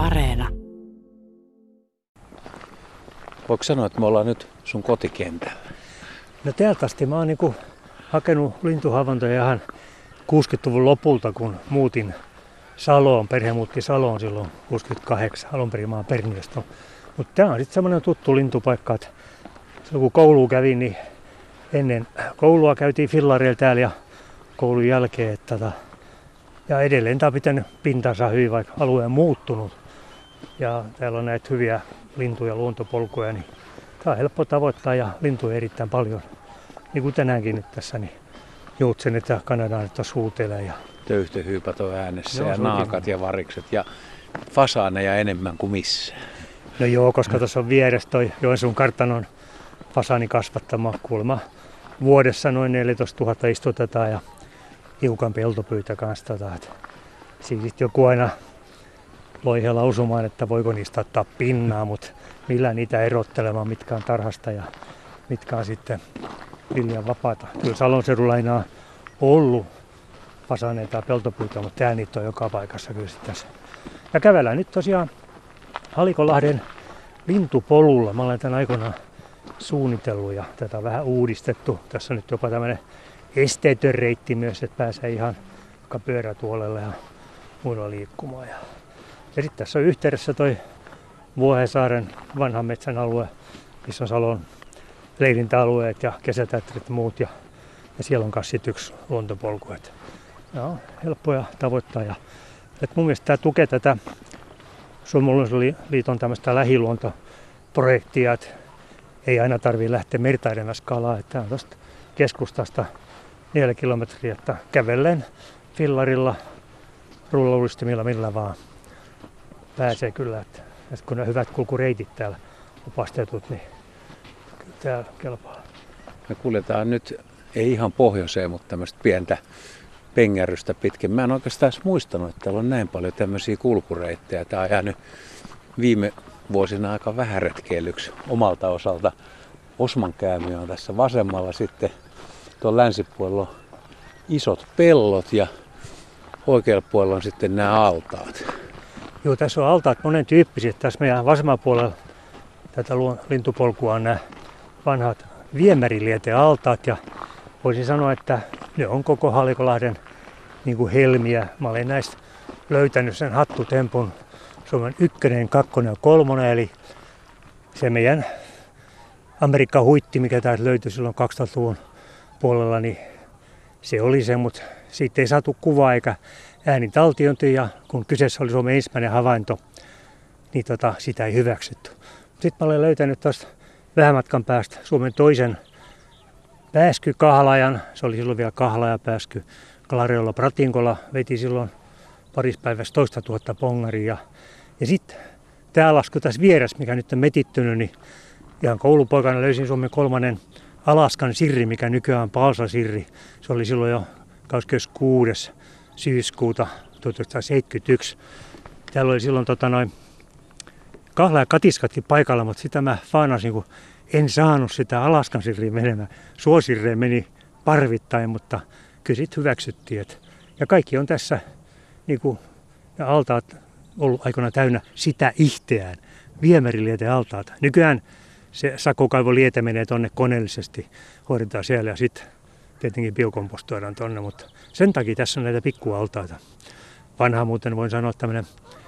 Areena. Voiko sanoa, että me ollaan nyt sun kotikentällä? No täältä asti mä oon niinku hakenut lintuhavaintoja ihan 60-luvun lopulta, kun muutin Saloon. Perhe muutti Saloon silloin 68. Alun perin oon Perniöstä. Mutta tämä on sitten semmoinen tuttu lintupaikka, että silloin kun kouluun kävin, niin ennen koulua käytiin fillareilla täällä ja koulun jälkeen. Että tota, ja edelleen tämä on pitänyt pintansa hyvin, vaikka alue on muuttunut. Ja täällä on näitä hyviä lintuja, luontopolkuja, niin tämä on helppo tavoittaa ja lintuja erittäin paljon. Niin kuin tänäänkin nyt tässä, niin juutsenet ja että suutelee. Ja... Töyhtöhyypät on äänessä joo, ja naakat ja varikset ja fasaaneja enemmän kuin missään. No joo, koska tuossa on vieressä toi Joensuun kartanon fasaani kasvattama kulma. Vuodessa noin 14 000 istutetaan ja hiukan peltopyytä kanssa. Tota, että siinä joku aina loihe lausumaan, että voiko niistä ottaa pinnaa, mutta millä niitä erottelemaan, mitkä on tarhasta ja mitkä on sitten viljan vapaata. Kyllä Salon seudulla ei ollut fasaneita ja peltopyytä, mutta tää niitä on joka paikassa kyllä tässä. Ja kävellään nyt tosiaan Halikolahden lintupolulla. Mä olen tämän aikoinaan suunnitellut ja tätä on vähän uudistettu. Tässä on nyt jopa tämmöinen esteetön reitti myös, että pääsee ihan pyörätuolelle ja muilla liikkumaan. Ja sitten tässä on yhteydessä toi Vuohesaaren vanhan metsän alue, missä on Salon leirintäalueet ja kesätäyttärit ja muut. Ja, ja siellä on myös yksi luontopolku. Että, ja helppoja tavoittaa. Ja, että mun mielestä tämä tukee tätä Suomalaisen tämmöistä lähiluontoprojektia, että ei aina tarvitse lähteä mertaidemmässä kalaa. Että tämä on tuosta keskustasta neljä kilometriä, että kävellen fillarilla, rullaulistimilla, millä vaan pääsee kyllä. Että, että kun on hyvät kulkureitit täällä opastetut, niin kyllä täällä kelpaa. Me kuljetaan nyt, ei ihan pohjoiseen, mutta tämmöistä pientä pengärrystä pitkin. Mä en oikeastaan muistanut, että täällä on näin paljon tämmöisiä kulkureittejä. Tämä on jäänyt viime vuosina aika vähän retkeilyksi omalta osalta. Osman käymi on tässä vasemmalla sitten tuon länsipuolella on isot pellot ja oikealla puolella on sitten nämä altaat. Joo, tässä on altaat monen tyyppiset. Tässä meidän vasemmalla puolella tätä lintupolkua on nämä vanhat altaat ja voisin sanoa, että ne on koko Halikolahden niin kuin helmiä. Mä olen näistä löytänyt sen hattutempun Suomen ykkönen, kakkonen ja kolmonen, eli se meidän Amerikka huitti, mikä täältä löytyi silloin 2000-luvun puolella, niin se oli se, mutta siitä ei saatu kuvaa eikä äänin ja kun kyseessä oli Suomen ensimmäinen havainto, niin tota, sitä ei hyväksytty. Sitten mä olen löytänyt tuosta vähän matkan päästä Suomen toisen pääskykahlajan. Se oli silloin vielä kahlajapääsky. Klariolla Pratinkola veti silloin parispäivässä toista tuhatta pongaria. Ja sitten tämä lasku tässä vieressä, mikä nyt on metittynyt, niin ihan koulupoikana löysin Suomen kolmannen Alaskan sirri, mikä nykyään on Palsa sirri. Se oli silloin jo 26. syyskuuta 1971. Täällä oli silloin tota noin, kahla ja katiskatkin paikalla, mutta sitä mä faanasin, kun en saanut sitä Alaskan sirriä menemään. Suosirreen meni parvittain, mutta kyllä sitten hyväksyttiin. Et, ja kaikki on tässä, niin kuin, ja altaat ollut aikana täynnä sitä ihteään, viemäriliete altaata. Nykyään se liete menee tuonne koneellisesti, hoidetaan siellä ja sitten tietenkin biokompostoidaan tuonne, mutta sen takia tässä on näitä pikkualtaita. Vanha muuten voin sanoa, että tämmöinen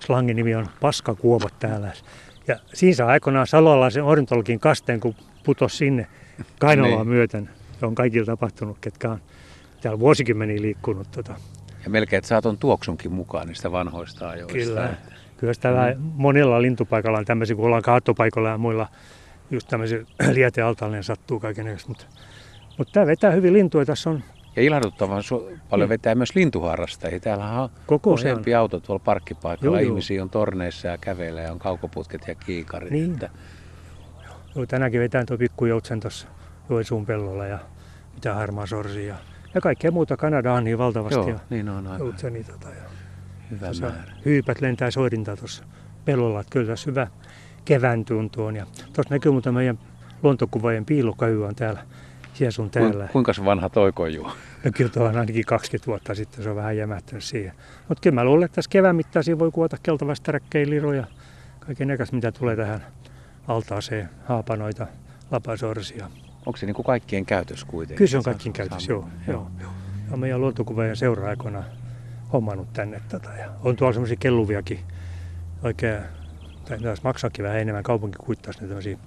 slangin nimi on paskakuopat täällä. Ja siinä saa aikoinaan salolaisen ornitologin kasteen, kun putos sinne kainaloa niin. myöten. Se on kaikilla tapahtunut, ketkä on täällä vuosikymmeniä liikkunut. Tota. Ja melkein, että saat on tuoksunkin mukaan niistä vanhoista ajoista. Kyllä. Kyllä sitä mm. monella lintupaikalla on tämmöisiä, kun ollaan kaattopaikoilla ja muilla just tämmöisen lietealtaalle sattuu kaikenlaista. Mutta, mutta tämä vetää hyvin lintuja. Tässä on ja ilahduttavan su- paljon niin. vetää myös lintuharrastajia. Täällä on Koko useampi ajan. auto tuolla parkkipaikalla. Joo, Ihmisiä on torneissa ja kävelee ja on kaukoputket ja kiikarit. Niin. Että... Joo, tänäänkin vetään tuo pikkujoutsen tuossa Joensuun pellolla ja mitä harmaa sorsi ja, ja kaikkea muuta. Kanada on niin valtavasti. Joo, ja niin on aivan. Joutseni, tota, ja hyvä määrä. Hyypät lentää soidinta tuossa pellolla. Että kyllä tässä hyvä kevään tuntu on. Ja tuossa näkyy muuten meidän luontokuvaajien piilokäy on täällä siellä sun täällä. Kuinka vanha toi koju? No kyllä tuo on ainakin 20 vuotta sitten, se on vähän jämähtänyt siihen. Mutta kyllä mä luulen, että tässä kevään mittaan voi kuota keltavastäräkkejä, liroja, kaiken näköistä, mitä tulee tähän altaaseen, haapanoita, lapasorsia. Onko se niin kuin kaikkien käytös kuitenkin? Kyllä se on kaikkien käytös, joo. joo. joo. Ja meidän luontokuvajan seura-aikana hommannut tänne tätä. Ja on tuolla semmoisia kelluviakin oikein, tai taas maksaakin vähän enemmän, kaupunki kuittaisi ne tämmöisiä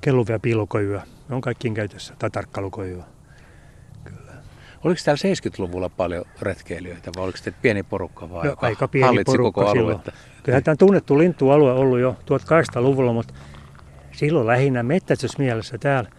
kelluvia piilokojuja. Ne on kaikkien käytössä, tai tarkkailukojuja. Kyllä. Oliko täällä 70-luvulla paljon retkeilijöitä vai oliko sitten pieni porukka vai no, aika pieni porukka koko aluetta? Kyllähän tämä on tunnettu lintualue ollut jo 1800-luvulla, mutta silloin lähinnä metsästysmielessä täällä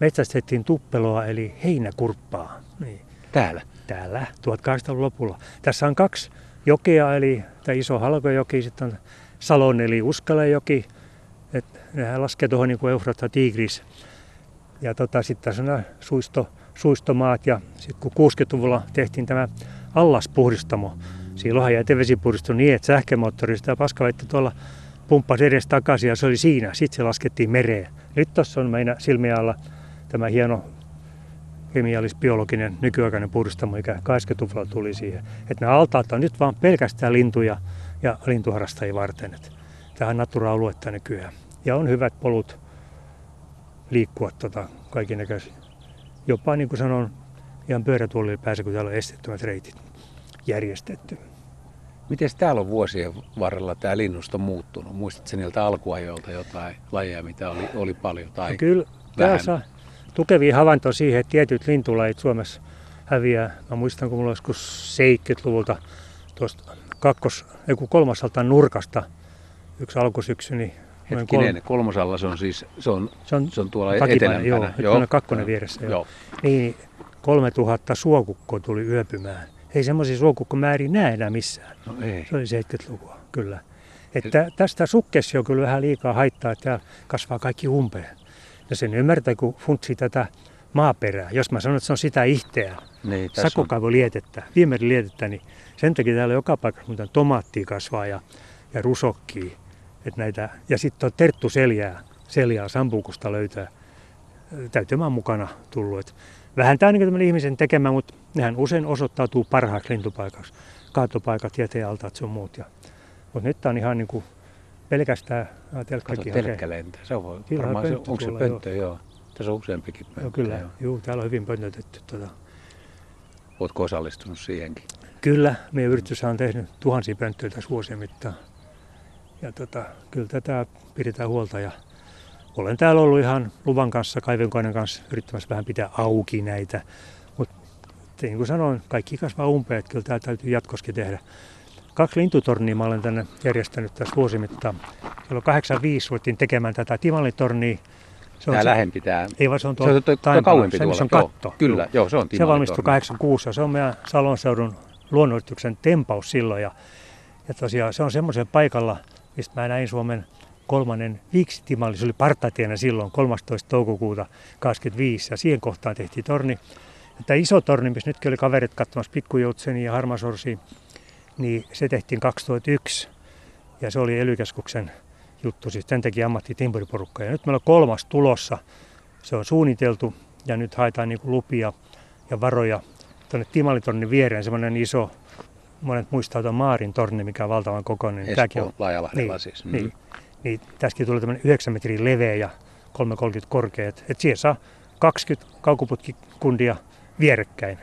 metsästettiin tuppeloa eli heinäkurppaa. Niin. Täällä? Täällä, 1800-luvun lopulla. Tässä on kaksi jokea, eli tämä iso halkojoki, sitten on Salon eli Uskalejoki. Et nehän laskee tuohon niin kuin ja Tigris. Ja tota, sitten tässä on nämä suisto, suistomaat ja sitten kun 60-luvulla tehtiin tämä allaspuhdistamo, silloinhan jätevesipuhdistui niin, että sähkömoottorista ja paskavettä tuolla pumppasi edes takaisin ja se oli siinä. Sitten se laskettiin mereen. Nyt tuossa on meidän silmiä alla tämä hieno kemiallis-biologinen nykyaikainen puhdistamo, mikä 80-luvulla tuli siihen. Että nämä altaat on nyt vaan pelkästään lintuja ja lintuharrastajia varten. Että tähän natura-aluetta nykyään. Ja on hyvät polut liikkua tota, kaikin näköisiä. Jopa niin kuin sanon, ihan pyörätuolille pääsee, kun täällä on estettömät reitit järjestetty. Miten täällä on vuosien varrella tämä linnusto muuttunut? Muistatko niiltä alkuajoilta jotain lajeja, mitä oli, oli paljon tai no Kyllä, vähän? tukevia havaintoja siihen, että tietyt lintulajit Suomessa häviää. Mä muistan, kun mulla joskus 70-luvulta tuosta kakkos, joku kolmasalta nurkasta yksi alkusyksy, niin Hetkinen, kol... kolmosalla se on siis, se on, se on, se on tuolla etelämpänä. Joo, joo. kakkonen vieressä. Joo. joo. Niin, 3000 suokukkoa tuli yöpymään. Ei semmoisia suokukkomääriä näe enää missään. No ei. Se oli 70-lukua, kyllä. Että tästä sukkessio kyllä vähän liikaa haittaa, että kasvaa kaikki umpeen. Ja sen ymmärtää, kun funtsi tätä maaperää. Jos mä sanon, että se on sitä ihteä, niin, lietettä, lietettä, niin sen takia täällä joka paikassa muuten tomaattia kasvaa ja, ja rusokkii. Et näitä, ja sitten on terttu seljää, seljaa sampukusta löytää. Täytymään mukana tullut. Et vähän tämä on niin ihmisen tekemä, mutta nehän usein osoittautuu parhaaksi lintupaikaksi. Kaatopaikat, jätealtaat, sun muut. Ja, mutta nyt tämä on ihan niin kuin pelkästään telkkakin telkkä lentää. Se on varmaan se, onko se pönttö, joo. joo. Tässä on useampikin pönttö. Joo, kyllä. Joo. Juu, täällä on hyvin pöntötetty. Tuota. Oletko osallistunut siihenkin? Kyllä. Meidän yritys on tehnyt tuhansia pönttöjä tässä vuosien mittaan. Ja tota, kyllä tätä pidetään huolta. Ja olen täällä ollut ihan luvan kanssa, kaivinkoinen kanssa yrittämässä vähän pitää auki näitä. Mutta niin kuin sanoin, kaikki kasvaa umpeen, että kyllä tämä täytyy jatkoskin tehdä. Kaksi lintutornia mä olen tänne järjestänyt tässä vuosimittaan. Silloin 85 ruvettiin tekemään tätä timallitornia. Se on tämä se, lähempi tämä. Ei vaan se on tuo, se on tuo, tuo kauempi se, tuolla. on katto. Joo, kyllä, joo, se on Se valmistui 86 ja se on meidän Salon seudun luonnonyrityksen tempaus silloin. Ja, ja tosiaan se on semmoisen paikalla, mistä mä näin Suomen kolmannen viiksitimalli. Se oli partatiena silloin 13. toukokuuta 25 ja siihen kohtaan tehtiin torni. Ja tämä iso torni, missä nytkin oli kaverit katsomassa pikkujoutseni ja harmasorsia, niin se tehtiin 2001 ja se oli ely juttu, siis sen teki ammattitimpuriporukka. Ja nyt meillä on kolmas tulossa, se on suunniteltu ja nyt haetaan niin kuin lupia ja varoja tuonne Timalitornin viereen, semmoinen iso, monet muistaa tuon Maarin torni, mikä on valtavan kokoinen. Espoo, on, Laajalahdella niin, siis. Mm. Niin, niin, tästäkin tulee tämmöinen 9 metrin leveä ja 3,30 korkea. Että siihen saa 20 kaukoputkikundia vierekkäin.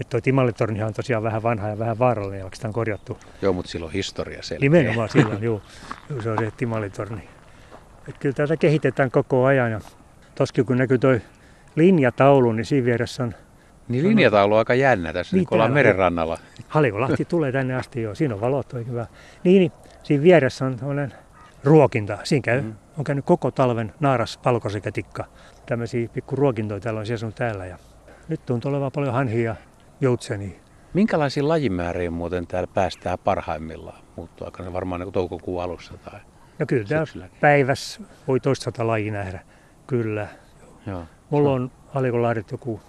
Että tuo Timallitornihan on tosiaan vähän vanha ja vähän vaarallinen, vaikka sitä on korjattu. Joo, mutta sillä on historia selkeä. Nimenomaan silloin, joo. Se on se Timallitorni. Että kyllä tätä kehitetään koko ajan. Ja toskin kun näkyy tuo linjataulu, niin siinä vieressä on... Niin linjataulu on aika jännä tässä, niin, kun ollaan merenrannalla. Halikolahti tulee tänne asti jo, siinä on valot oikein hyvä. Niin, niin siinä vieressä on tämmöinen ruokinta. Siinä käy, mm. on käynyt koko talven naaras valkosekätikka. Tämmöisiä pikku ruokintoja täällä on siellä täällä. Ja nyt tuntuu olevan paljon hanhia joutseni. Minkälaisiin lajimääriin muuten täällä päästään parhaimmillaan? Muuttuu aika varmaan niin toukokuun alussa tai No kyllä täällä päivässä voi toista lajia nähdä, kyllä. Joo. Mulla on Alikolahdet joku,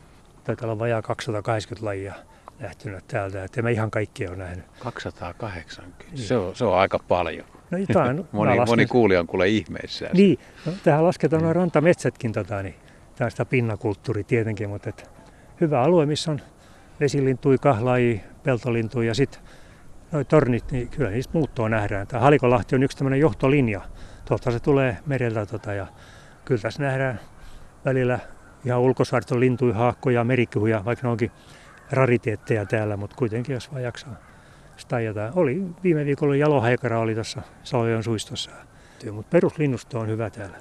taitaa olla vajaa 280 lajia nähtynyt täältä, että mä ihan kaikkia ole nähnyt. 280, niin. se, on, se on aika paljon. No jotain. moni, lasken... moni kuulija on kuule ihmeissä. Niin, no, tähän lasketaan nuo rantametsätkin tota, niin tämä on sitä pinnakulttuuri tietenkin, mutta et hyvä alue, missä on vesilintui, kahlai, peltolintui ja sitten noi tornit, niin kyllä niistä muuttoa nähdään. Tämä Halikolahti on yksi tämmöinen johtolinja. Tuolta se tulee mereltä tota, ja kyllä tässä nähdään välillä ihan ulkosaarton lintuja, haakkoja, merikyhuja, vaikka ne onkin rariteetteja täällä, mutta kuitenkin jos vaan jaksaa stajata. Oli viime viikolla jalohaikara oli tuossa Salojon suistossa. Mutta peruslinnusto on hyvä täällä.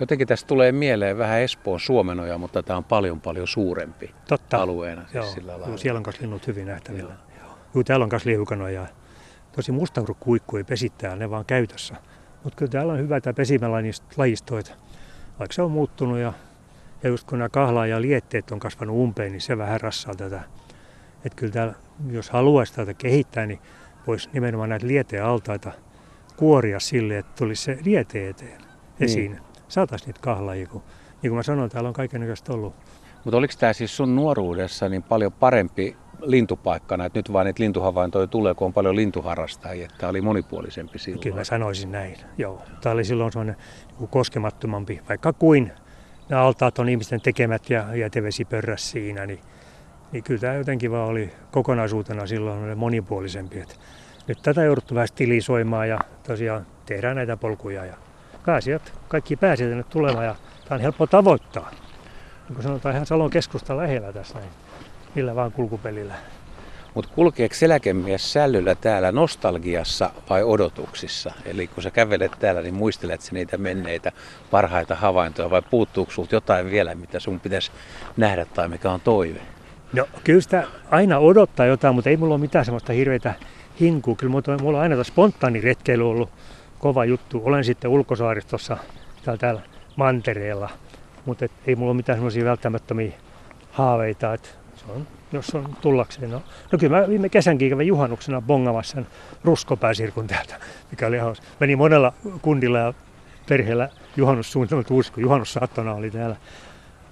Jotenkin tästä tulee mieleen vähän Espoon Suomenoja, mutta tämä on paljon paljon suurempi Totta. alueena. Siis Joo, sillä. Joo, siellä on myös linnut hyvin nähtävillä. Joo. Joo, täällä on myös liukanoja. Tosi mustaurikuikku ei pesi täällä, ne vaan käytössä. Mutta kyllä täällä on hyvä tämä pesimälajisto, että vaikka se on muuttunut ja, ja just kun nämä kahlaa ja lietteet on kasvanut umpeen, niin se vähän rassaa tätä. Että kyllä täällä, jos haluaisi tätä kehittää, niin voisi nimenomaan näitä lieteen altaita kuoria sille, että tulisi se liete eteen esiin. Niin. Saataisiin niitä kahlaajia, kun niin kuin mä sanoin, täällä on kaikenlaista ollut. Mutta oliko tämä siis sun nuoruudessa niin paljon parempi lintupaikkana, että nyt vaan niitä lintuhavaintoja tulee, kun on paljon lintuharrastajia, että tämä oli monipuolisempi silloin? Kyllä mä sanoisin näin, joo. Tämä oli silloin sellainen niin koskemattomampi, vaikka kuin nämä altaat on ihmisten tekemät ja jätevesi pörräs siinä, niin, niin kyllä tämä jotenkin vaan oli kokonaisuutena silloin monipuolisempi. Että nyt tätä jouduttu vähän stilisoimaan ja tosiaan tehdään näitä polkuja ja pääsijät, kaikki pääsijät tänne tulemaan ja tämä on helppo tavoittaa. Niin kuin sanotaan ihan Salon keskusta lähellä tässä näin, millä vaan kulkupelillä. Mutta kulkeeko seläkemies sällyllä täällä nostalgiassa vai odotuksissa? Eli kun sä kävelet täällä, niin muistelet sä niitä menneitä parhaita havaintoja vai puuttuuko sulta jotain vielä, mitä sun pitäisi nähdä tai mikä on toive? No kyllä sitä aina odottaa jotain, mutta ei mulla ole mitään semmoista hirveitä hinkua. Kyllä mulla on, aina spontaani retkeily ollut kova juttu. Olen sitten ulkosaaristossa täällä, täällä mantereella, mutta ei mulla ole mitään semmoisia välttämättömiä haaveita. Et se on, jos on tullakseen. No, no kyllä mä viime kesänkin kävin juhannuksena bongamassa sen ruskopääsirkun täältä, mikä oli hauska. Meni monella kundilla ja perheellä juhannussuunnitelmat uusi, kun juhannussaattona oli täällä.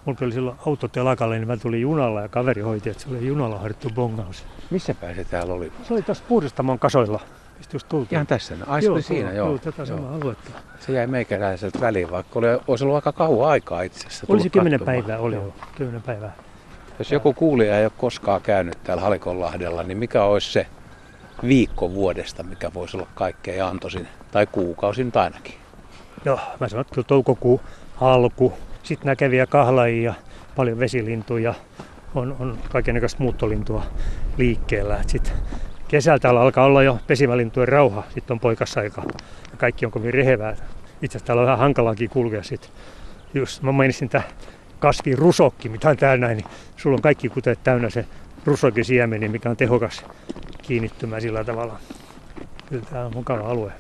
Mulla oli silloin auto telakalle, niin mä tulin junalla ja kaveri hoiti, että se oli junalla harjoittu bongaus. Missä päin se täällä oli? Se oli tuossa Puhdistamon kasoilla. Mistä just tultiin. Ihan tässä. Ai se oli siinä, joo. Joo, tätä samaa aluetta. Se jäi meikäläiseltä väliin, vaikka oli, olisi ollut aika kauan aikaa itse asiassa. Oli se kymmenen päivää, oli Joo. jo. Kymmenen päivää. Jos joku kuulija ei ole koskaan käynyt täällä Halikonlahdella, niin mikä olisi se viikko vuodesta, mikä voisi olla kaikkein antoisin, tai kuukausi nyt ainakin? No, mä sanon, että kyllä toukokuu alku. Sitten näkeviä kahlaajia, paljon vesilintuja, on, on kaikenlaista muuttolintua liikkeellä. Sitten kesältä alkaa olla jo pesimälintujen rauha, sitten on poikasaika ja kaikki on kovin rehevää. Itse asiassa täällä on vähän hankalaakin kulkea sitten. Just mä mainitsin tämä kasvi rusokki, mitä on täällä näin, niin sulla on kaikki kuteet täynnä se rusokin siemeni, mikä on tehokas kiinnittymään sillä tavalla. Kyllä tämä on mukava alue.